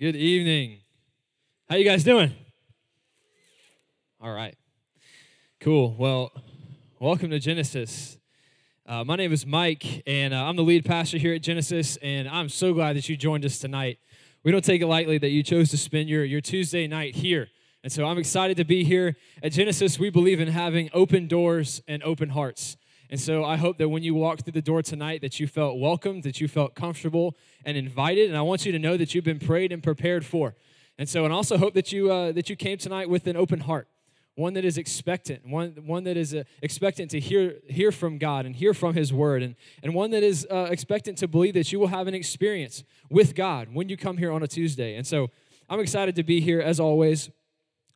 Good evening. How you guys doing? All right. Cool. Well, welcome to Genesis. Uh, my name is Mike, and uh, I'm the lead pastor here at Genesis, and I'm so glad that you joined us tonight. We don't take it lightly that you chose to spend your, your Tuesday night here. And so I'm excited to be here. At Genesis, we believe in having open doors and open hearts. And so I hope that when you walk through the door tonight that you felt welcomed, that you felt comfortable and invited. And I want you to know that you've been prayed and prepared for. And so, and also hope that you uh, that you came tonight with an open heart, one that is expectant, one one that is uh, expectant to hear hear from God and hear from His Word, and and one that is uh, expectant to believe that you will have an experience with God when you come here on a Tuesday. And so, I'm excited to be here as always.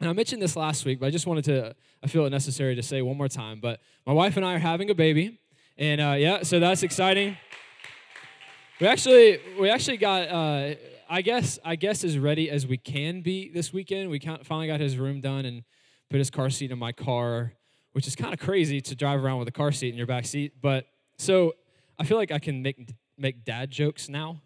And I mentioned this last week, but I just wanted to, I feel it necessary to say one more time. But my wife and I are having a baby. And uh, yeah, so that's exciting. We actually, we actually got, uh, I guess, I guess as ready as we can be this weekend. We finally got his room done and put his car seat in my car, which is kind of crazy to drive around with a car seat in your back seat. But so I feel like I can make make dad jokes now.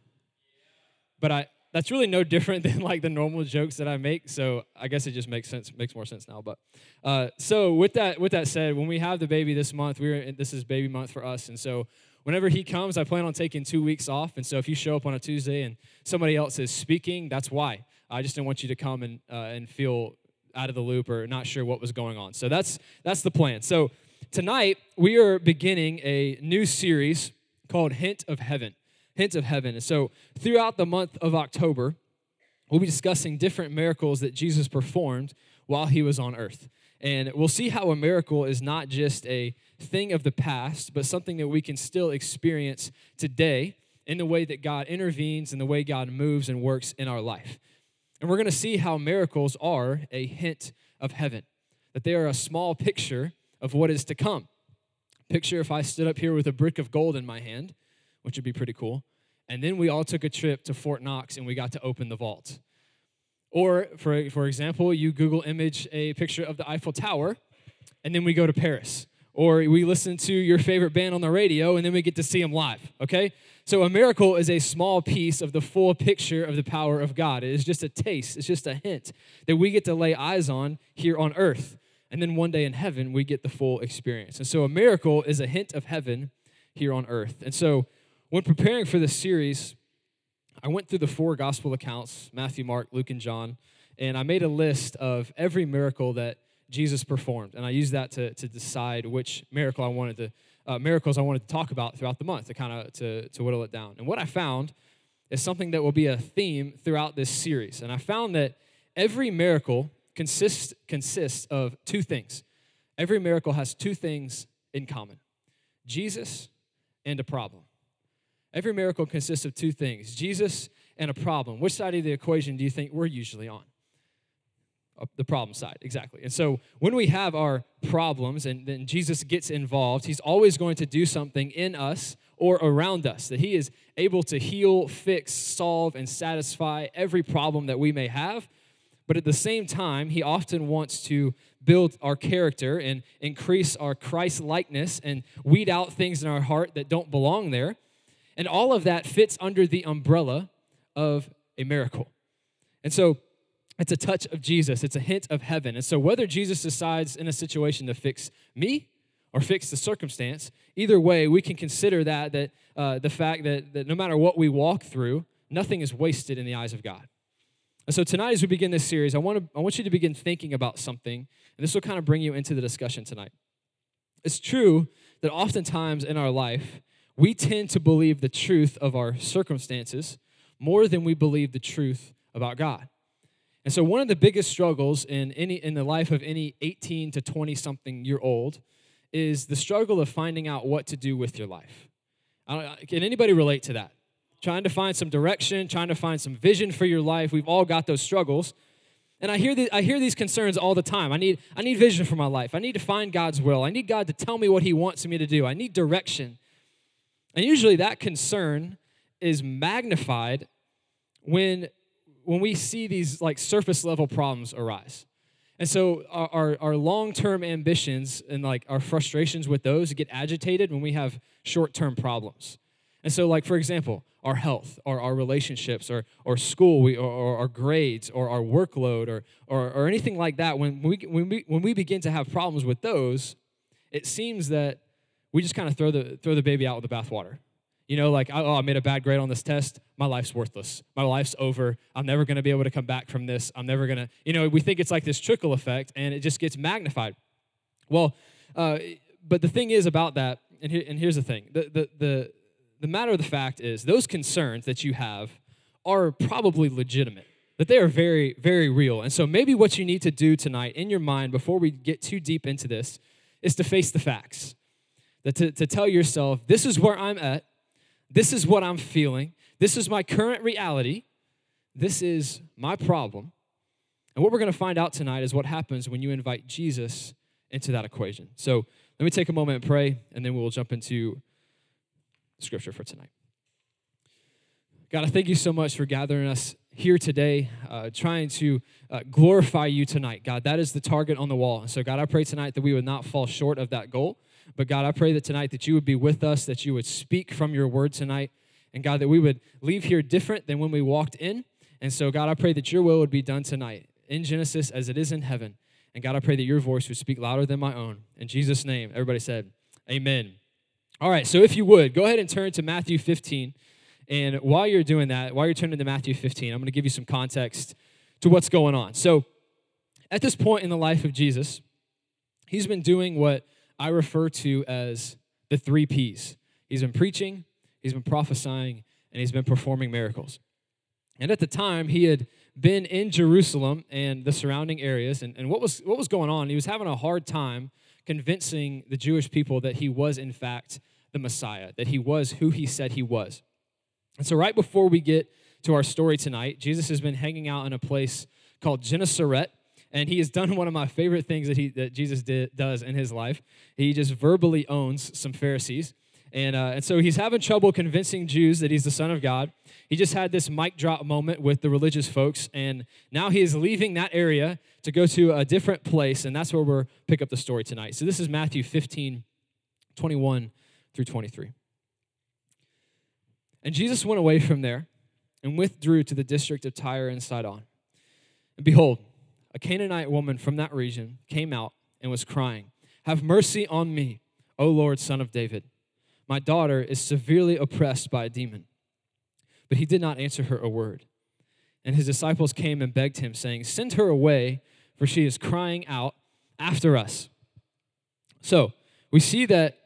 But I, that's really no different than like the normal jokes that I make. So I guess it just makes sense, makes more sense now. But uh, so with that, with that said, when we have the baby this month, we're this is baby month for us, and so whenever he comes, I plan on taking two weeks off. And so if you show up on a Tuesday and somebody else is speaking, that's why. I just didn't want you to come and uh, and feel out of the loop or not sure what was going on. So that's that's the plan. So tonight we are beginning a new series called Hint of Heaven hints of heaven. And so, throughout the month of October, we'll be discussing different miracles that Jesus performed while he was on earth. And we'll see how a miracle is not just a thing of the past, but something that we can still experience today in the way that God intervenes and the way God moves and works in our life. And we're going to see how miracles are a hint of heaven, that they are a small picture of what is to come. Picture if I stood up here with a brick of gold in my hand which would be pretty cool. And then we all took a trip to Fort Knox and we got to open the vault. Or, for, for example, you Google image a picture of the Eiffel Tower, and then we go to Paris. Or we listen to your favorite band on the radio, and then we get to see them live, okay? So a miracle is a small piece of the full picture of the power of God. It is just a taste, it's just a hint that we get to lay eyes on here on earth. And then one day in heaven, we get the full experience. And so a miracle is a hint of heaven here on earth. And so when preparing for this series, I went through the four gospel accounts Matthew, Mark, Luke, and John, and I made a list of every miracle that Jesus performed. And I used that to, to decide which miracle I wanted to, uh, miracles I wanted to talk about throughout the month to kind of to, to whittle it down. And what I found is something that will be a theme throughout this series. And I found that every miracle consists, consists of two things. Every miracle has two things in common Jesus and a problem. Every miracle consists of two things Jesus and a problem. Which side of the equation do you think we're usually on? Uh, the problem side, exactly. And so when we have our problems and then Jesus gets involved, he's always going to do something in us or around us that he is able to heal, fix, solve, and satisfy every problem that we may have. But at the same time, he often wants to build our character and increase our Christ likeness and weed out things in our heart that don't belong there and all of that fits under the umbrella of a miracle. And so it's a touch of Jesus, it's a hint of heaven. And so whether Jesus decides in a situation to fix me or fix the circumstance, either way, we can consider that, that uh, the fact that, that no matter what we walk through, nothing is wasted in the eyes of God. And so tonight, as we begin this series, I want, to, I want you to begin thinking about something, and this will kind of bring you into the discussion tonight. It's true that oftentimes in our life, we tend to believe the truth of our circumstances more than we believe the truth about God. And so one of the biggest struggles in any in the life of any 18 to 20 something year old is the struggle of finding out what to do with your life. can anybody relate to that? Trying to find some direction, trying to find some vision for your life. We've all got those struggles. And I hear, the, I hear these concerns all the time. I need, I need vision for my life. I need to find God's will. I need God to tell me what He wants me to do. I need direction. And usually that concern is magnified when when we see these like surface level problems arise. And so our, our, our long-term ambitions and like our frustrations with those get agitated when we have short-term problems. And so, like, for example, our health or our relationships or, or school we, or, or our grades or our workload or, or, or anything like that, when we, when, we, when we begin to have problems with those, it seems that we just kind of throw the, throw the baby out with the bathwater. You know, like, oh, I made a bad grade on this test. My life's worthless. My life's over. I'm never going to be able to come back from this. I'm never going to, you know, we think it's like this trickle effect and it just gets magnified. Well, uh, but the thing is about that, and, here, and here's the thing the, the, the, the matter of the fact is, those concerns that you have are probably legitimate, that they are very, very real. And so maybe what you need to do tonight in your mind before we get too deep into this is to face the facts. To, to tell yourself, this is where I'm at, this is what I'm feeling, this is my current reality, this is my problem. And what we're going to find out tonight is what happens when you invite Jesus into that equation. So let me take a moment and pray, and then we'll jump into scripture for tonight. God, I thank you so much for gathering us here today, uh, trying to uh, glorify you tonight. God, that is the target on the wall. And so, God, I pray tonight that we would not fall short of that goal. But, God, I pray that tonight that you would be with us, that you would speak from your word tonight. And, God, that we would leave here different than when we walked in. And so, God, I pray that your will would be done tonight in Genesis as it is in heaven. And, God, I pray that your voice would speak louder than my own. In Jesus' name, everybody said, Amen. All right, so if you would, go ahead and turn to Matthew 15. And while you're doing that, while you're turning to Matthew 15, I'm going to give you some context to what's going on. So, at this point in the life of Jesus, he's been doing what I refer to as the three P's. He's been preaching, he's been prophesying, and he's been performing miracles. And at the time, he had been in Jerusalem and the surrounding areas. And, and what, was, what was going on? He was having a hard time convincing the Jewish people that he was, in fact, the Messiah, that he was who he said he was. And so, right before we get to our story tonight, Jesus has been hanging out in a place called Gennesaret, and he has done one of my favorite things that, he, that Jesus did, does in his life. He just verbally owns some Pharisees. And, uh, and so he's having trouble convincing Jews that he's the Son of God. He just had this mic drop moment with the religious folks, and now he is leaving that area to go to a different place, and that's where we'll pick up the story tonight. So this is Matthew 15, 21 through 23. And Jesus went away from there and withdrew to the district of Tyre and Sidon. And behold, a Canaanite woman from that region came out and was crying, Have mercy on me, O Lord, son of David. My daughter is severely oppressed by a demon. But he did not answer her a word. And his disciples came and begged him, saying, Send her away, for she is crying out after us. So we see that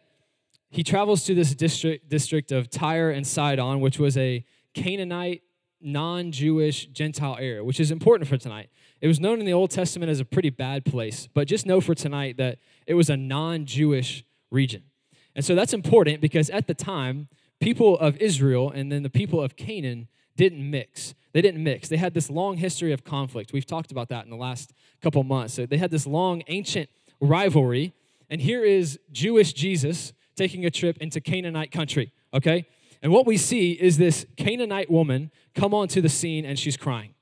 he travels to this district, district of Tyre and Sidon, which was a Canaanite, non Jewish, Gentile area, which is important for tonight. It was known in the Old Testament as a pretty bad place, but just know for tonight that it was a non Jewish region. And so that's important because at the time, people of Israel and then the people of Canaan didn't mix. They didn't mix. They had this long history of conflict. We've talked about that in the last couple months. So they had this long ancient rivalry. And here is Jewish Jesus taking a trip into Canaanite country, okay? And what we see is this Canaanite woman come onto the scene and she's crying.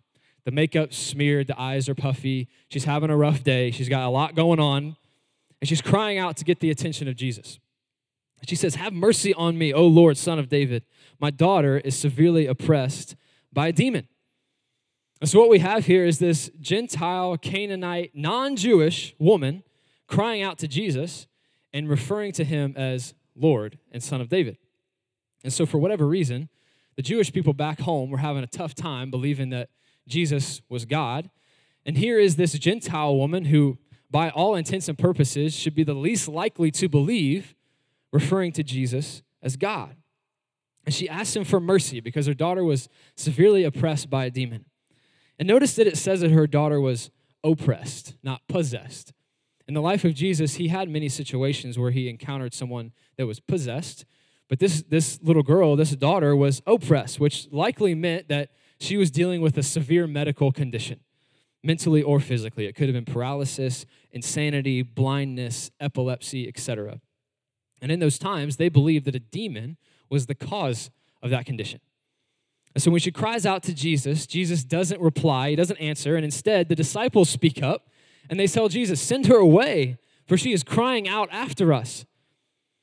The makeup's smeared, the eyes are puffy, she's having a rough day, she's got a lot going on, and she's crying out to get the attention of Jesus. She says, Have mercy on me, O Lord, son of David. My daughter is severely oppressed by a demon. And so, what we have here is this Gentile, Canaanite, non Jewish woman crying out to Jesus and referring to him as Lord and Son of David. And so, for whatever reason, the Jewish people back home were having a tough time believing that Jesus was God. And here is this Gentile woman who, by all intents and purposes, should be the least likely to believe referring to Jesus as God. And she asked him for mercy because her daughter was severely oppressed by a demon. And notice that it says that her daughter was oppressed, not possessed. In the life of Jesus, he had many situations where he encountered someone that was possessed. But this, this little girl, this daughter, was oppressed, which likely meant that she was dealing with a severe medical condition, mentally or physically. It could have been paralysis, insanity, blindness, epilepsy, etc. And in those times, they believed that a demon was the cause of that condition. And so when she cries out to Jesus, Jesus doesn't reply, he doesn't answer, and instead the disciples speak up and they tell Jesus, Send her away, for she is crying out after us.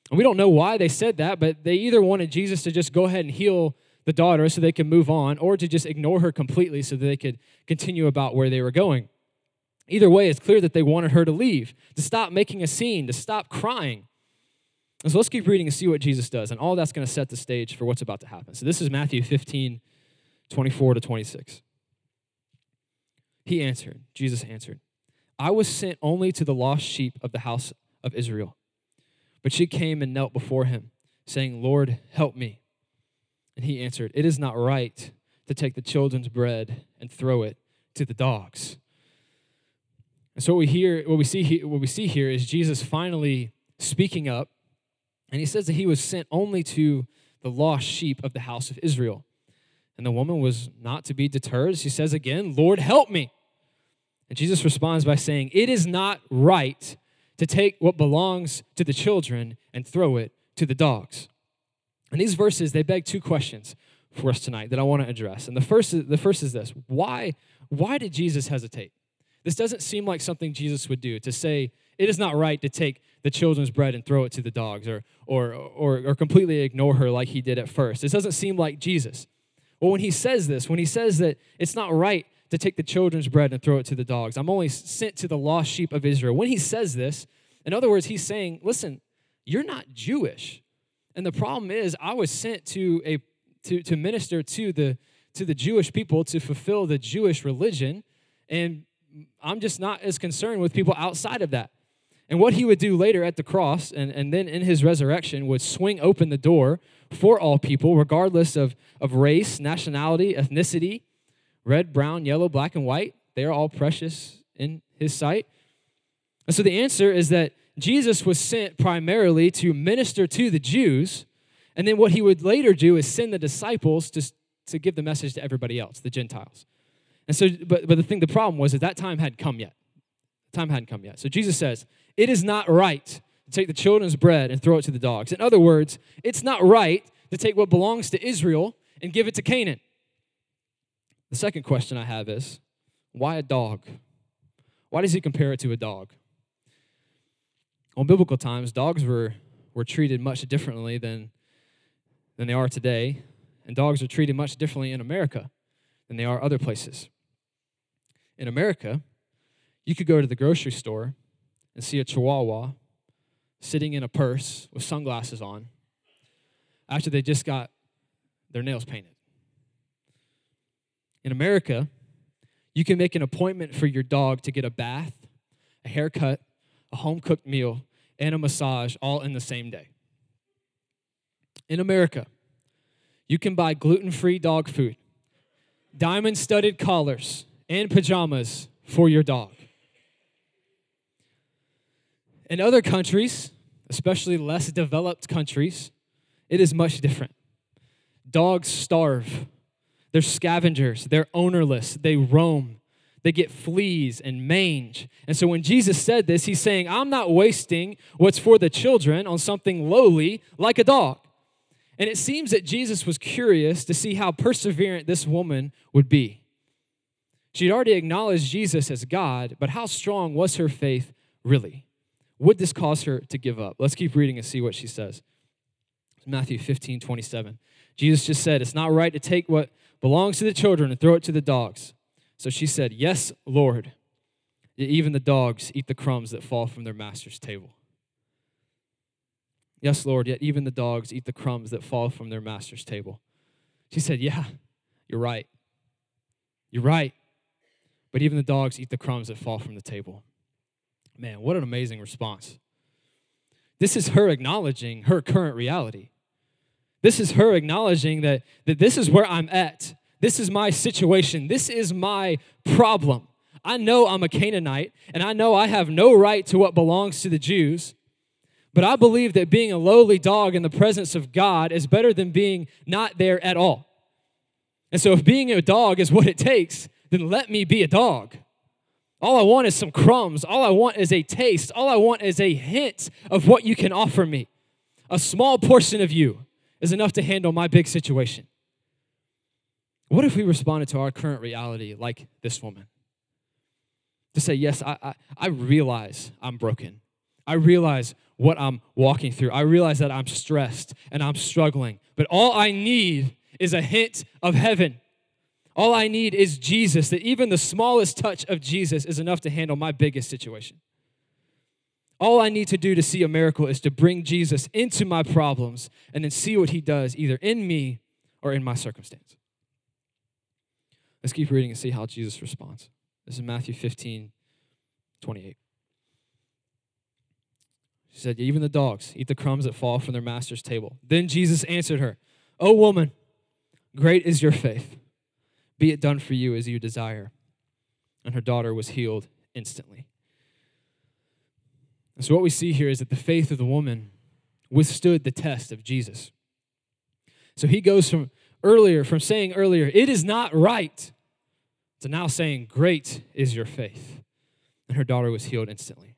And we don't know why they said that, but they either wanted Jesus to just go ahead and heal the daughter so they could move on, or to just ignore her completely so that they could continue about where they were going. Either way, it's clear that they wanted her to leave, to stop making a scene, to stop crying. And so let's keep reading and see what Jesus does. And all that's going to set the stage for what's about to happen. So this is Matthew 15, 24 to 26. He answered, Jesus answered, I was sent only to the lost sheep of the house of Israel. But she came and knelt before him, saying, Lord, help me. And he answered, It is not right to take the children's bread and throw it to the dogs. And so what we hear, what we see, here, what we see here is Jesus finally speaking up, and he says that he was sent only to the lost sheep of the house of Israel. And the woman was not to be deterred. She says again, Lord, help me. And Jesus responds by saying, It is not right to take what belongs to the children and throw it to the dogs. And these verses, they beg two questions for us tonight that I want to address. And the first is, the first is this why, why did Jesus hesitate? This doesn't seem like something Jesus would do to say, it is not right to take the children's bread and throw it to the dogs or, or, or, or completely ignore her like he did at first. This doesn't seem like Jesus. Well, when he says this, when he says that it's not right to take the children's bread and throw it to the dogs, I'm only sent to the lost sheep of Israel. When he says this, in other words, he's saying, listen, you're not Jewish. And the problem is, I was sent to a to, to minister to the to the Jewish people to fulfill the Jewish religion, and I'm just not as concerned with people outside of that. And what he would do later at the cross and, and then in his resurrection would swing open the door for all people, regardless of, of race, nationality, ethnicity, red, brown, yellow, black, and white. They are all precious in his sight. And so the answer is that Jesus was sent primarily to minister to the Jews, and then what he would later do is send the disciples to, to give the message to everybody else, the Gentiles. And so, but, but the thing, the problem was that that time hadn't come yet. The time hadn't come yet. So Jesus says, It is not right to take the children's bread and throw it to the dogs. In other words, it's not right to take what belongs to Israel and give it to Canaan. The second question I have is, why a dog? Why does he compare it to a dog? In biblical times, dogs were, were treated much differently than, than they are today, and dogs are treated much differently in America than they are other places. In America, you could go to the grocery store and see a chihuahua sitting in a purse with sunglasses on after they just got their nails painted. In America, you can make an appointment for your dog to get a bath, a haircut, a home cooked meal, and a massage all in the same day. In America, you can buy gluten free dog food, diamond studded collars, and pajamas for your dog. In other countries, especially less developed countries, it is much different. Dogs starve, they're scavengers, they're ownerless, they roam, they get fleas and mange. And so when Jesus said this, he's saying, I'm not wasting what's for the children on something lowly like a dog. And it seems that Jesus was curious to see how perseverant this woman would be. She'd already acknowledged Jesus as God, but how strong was her faith really? Would this cause her to give up? Let's keep reading and see what she says. Matthew 15, 27. Jesus just said, It's not right to take what belongs to the children and throw it to the dogs. So she said, Yes, Lord. Even the dogs eat the crumbs that fall from their master's table. Yes, Lord, yet even the dogs eat the crumbs that fall from their master's table. She said, Yeah, you're right. You're right. But even the dogs eat the crumbs that fall from the table. Man, what an amazing response. This is her acknowledging her current reality. This is her acknowledging that, that this is where I'm at. This is my situation. This is my problem. I know I'm a Canaanite, and I know I have no right to what belongs to the Jews. But I believe that being a lowly dog in the presence of God is better than being not there at all. And so, if being a dog is what it takes, then let me be a dog. All I want is some crumbs. All I want is a taste. All I want is a hint of what you can offer me. A small portion of you is enough to handle my big situation. What if we responded to our current reality like this woman? To say, yes, I, I, I realize I'm broken. I realize what I'm walking through. I realize that I'm stressed and I'm struggling. But all I need is a hint of heaven. All I need is Jesus, that even the smallest touch of Jesus is enough to handle my biggest situation. All I need to do to see a miracle is to bring Jesus into my problems and then see what he does either in me or in my circumstance. Let's keep reading and see how Jesus responds. This is Matthew 15, 28. She said, Even the dogs eat the crumbs that fall from their master's table. Then Jesus answered her, O woman, great is your faith. Be it done for you as you desire. And her daughter was healed instantly. And so, what we see here is that the faith of the woman withstood the test of Jesus. So, he goes from earlier, from saying earlier, it is not right, to now saying, great is your faith. And her daughter was healed instantly.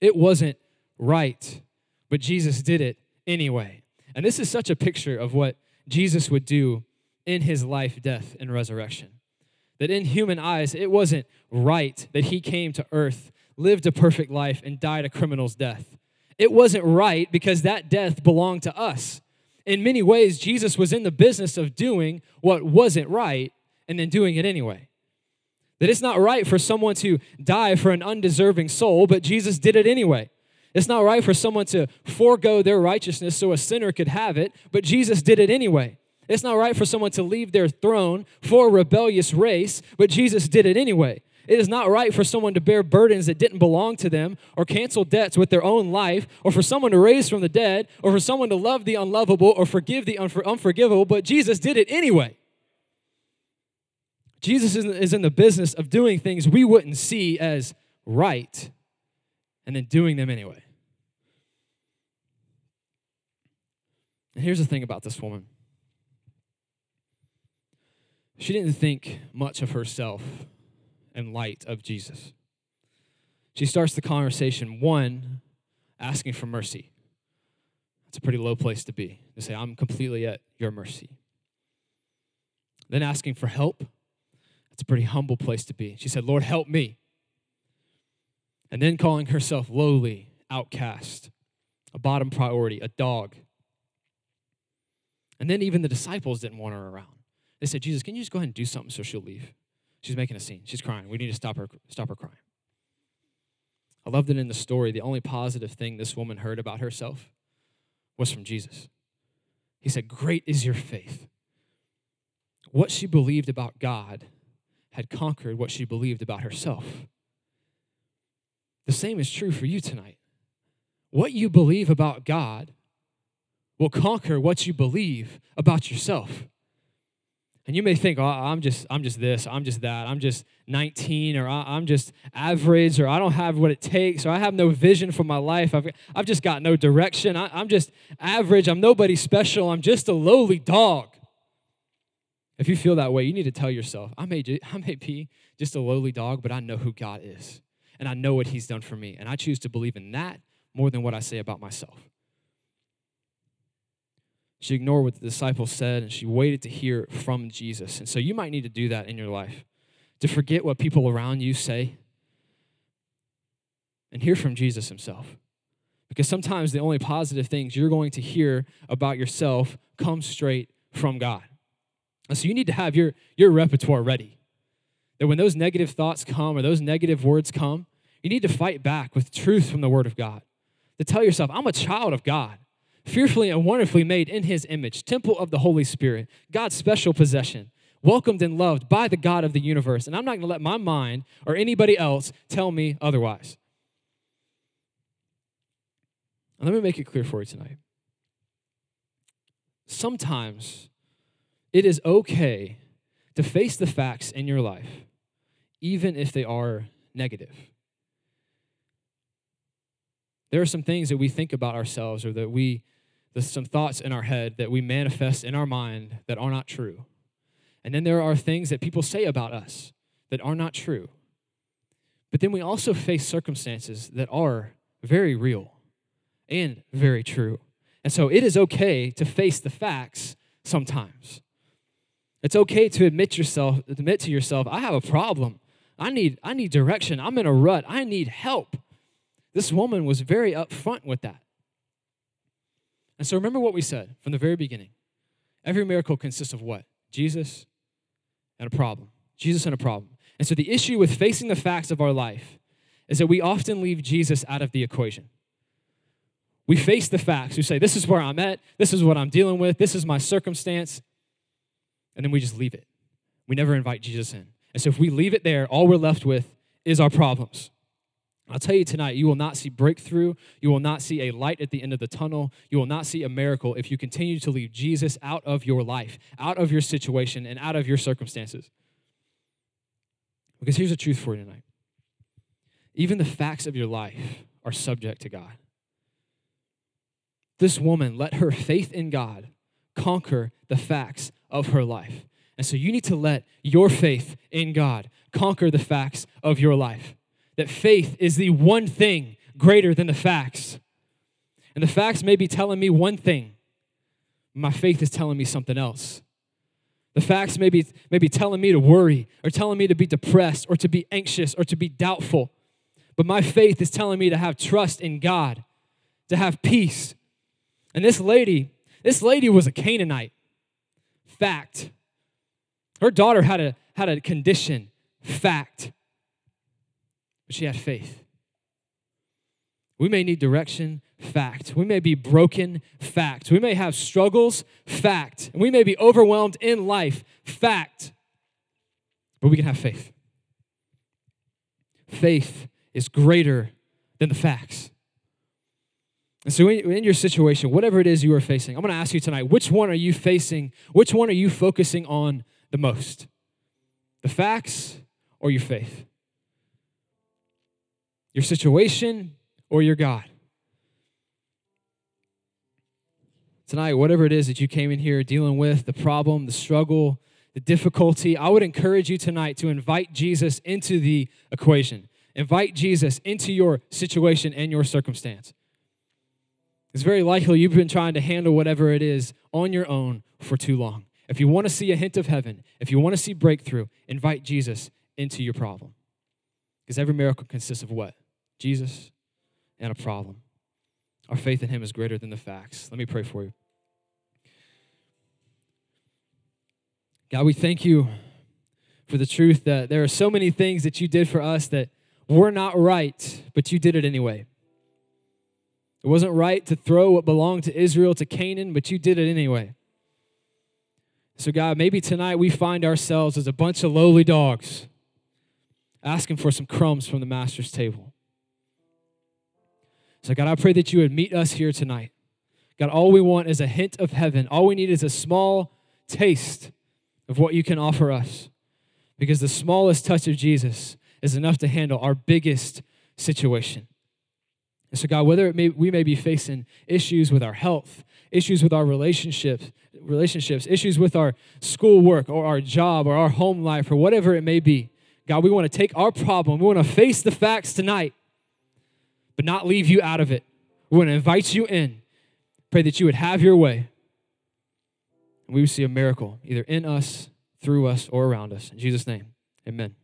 It wasn't right, but Jesus did it anyway. And this is such a picture of what Jesus would do in his life, death, and resurrection. That in human eyes, it wasn't right that he came to earth, lived a perfect life, and died a criminal's death. It wasn't right because that death belonged to us. In many ways, Jesus was in the business of doing what wasn't right and then doing it anyway. That it's not right for someone to die for an undeserving soul, but Jesus did it anyway. It's not right for someone to forego their righteousness so a sinner could have it, but Jesus did it anyway. It's not right for someone to leave their throne for a rebellious race, but Jesus did it anyway. It is not right for someone to bear burdens that didn't belong to them, or cancel debts with their own life, or for someone to raise from the dead, or for someone to love the unlovable, or forgive the unforgivable, but Jesus did it anyway. Jesus is in the business of doing things we wouldn't see as right and then doing them anyway. And here's the thing about this woman she didn't think much of herself in light of Jesus. She starts the conversation, one, asking for mercy. It's a pretty low place to be, to say, I'm completely at your mercy. Then asking for help. That's a pretty humble place to be. She said, Lord, help me and then calling herself lowly, outcast, a bottom priority, a dog. And then even the disciples didn't want her around. They said, Jesus, can you just go ahead and do something so she'll leave? She's making a scene. She's crying. We need to stop her, stop her crying. I loved it in the story. The only positive thing this woman heard about herself was from Jesus. He said, Great is your faith. What she believed about God had conquered what she believed about herself. The same is true for you tonight. What you believe about God will conquer what you believe about yourself. And you may think, oh, I'm just, I'm just this, I'm just that, I'm just 19, or I'm just average, or I don't have what it takes, or I have no vision for my life. I've, I've just got no direction. I, I'm just average. I'm nobody special. I'm just a lowly dog. If you feel that way, you need to tell yourself, I may, I may be just a lowly dog, but I know who God is and I know what He's done for me. And I choose to believe in that more than what I say about myself. She ignored what the disciples said and she waited to hear from Jesus. And so you might need to do that in your life to forget what people around you say and hear from Jesus Himself. Because sometimes the only positive things you're going to hear about yourself come straight from God. And so you need to have your, your repertoire ready. That when those negative thoughts come or those negative words come, you need to fight back with truth from the Word of God. To tell yourself, I'm a child of God, fearfully and wonderfully made in His image, temple of the Holy Spirit, God's special possession, welcomed and loved by the God of the universe. And I'm not going to let my mind or anybody else tell me otherwise. And let me make it clear for you tonight. Sometimes it is okay to face the facts in your life, even if they are negative. There are some things that we think about ourselves or that we, there's some thoughts in our head that we manifest in our mind that are not true. And then there are things that people say about us that are not true. But then we also face circumstances that are very real and very true. And so it is okay to face the facts sometimes. It's okay to admit yourself, admit to yourself, I have a problem. I need, I need direction. I'm in a rut. I need help. This woman was very upfront with that. And so remember what we said from the very beginning. Every miracle consists of what? Jesus and a problem. Jesus and a problem. And so the issue with facing the facts of our life is that we often leave Jesus out of the equation. We face the facts. We say, This is where I'm at. This is what I'm dealing with. This is my circumstance. And then we just leave it. We never invite Jesus in. And so if we leave it there, all we're left with is our problems. I'll tell you tonight, you will not see breakthrough. You will not see a light at the end of the tunnel. You will not see a miracle if you continue to leave Jesus out of your life, out of your situation, and out of your circumstances. Because here's the truth for you tonight even the facts of your life are subject to God. This woman let her faith in God conquer the facts of her life. And so you need to let your faith in God conquer the facts of your life. That faith is the one thing greater than the facts. And the facts may be telling me one thing, my faith is telling me something else. The facts may be, may be telling me to worry or telling me to be depressed or to be anxious or to be doubtful. But my faith is telling me to have trust in God, to have peace. And this lady, this lady was a Canaanite. Fact. Her daughter had a, had a condition. Fact. But she had faith. We may need direction, fact. We may be broken, fact. We may have struggles, fact. And we may be overwhelmed in life, fact. But we can have faith. Faith is greater than the facts. And so, in your situation, whatever it is you are facing, I'm going to ask you tonight which one are you facing? Which one are you focusing on the most? The facts or your faith? Your situation or your God? Tonight, whatever it is that you came in here dealing with, the problem, the struggle, the difficulty, I would encourage you tonight to invite Jesus into the equation. Invite Jesus into your situation and your circumstance. It's very likely you've been trying to handle whatever it is on your own for too long. If you want to see a hint of heaven, if you want to see breakthrough, invite Jesus into your problem. Because every miracle consists of what? Jesus and a problem. Our faith in Him is greater than the facts. Let me pray for you. God, we thank you for the truth that there are so many things that you did for us that were not right, but you did it anyway. It wasn't right to throw what belonged to Israel to Canaan, but you did it anyway. So, God, maybe tonight we find ourselves as a bunch of lowly dogs asking for some crumbs from the master's table. So, God, I pray that you would meet us here tonight. God, all we want is a hint of heaven. All we need is a small taste of what you can offer us. Because the smallest touch of Jesus is enough to handle our biggest situation. And so, God, whether may, we may be facing issues with our health, issues with our relationships, relationships, issues with our schoolwork or our job or our home life or whatever it may be, God, we want to take our problem, we want to face the facts tonight, but not leave you out of it. We want to invite you in. Pray that you would have your way. And we would see a miracle either in us, through us, or around us. In Jesus' name, amen.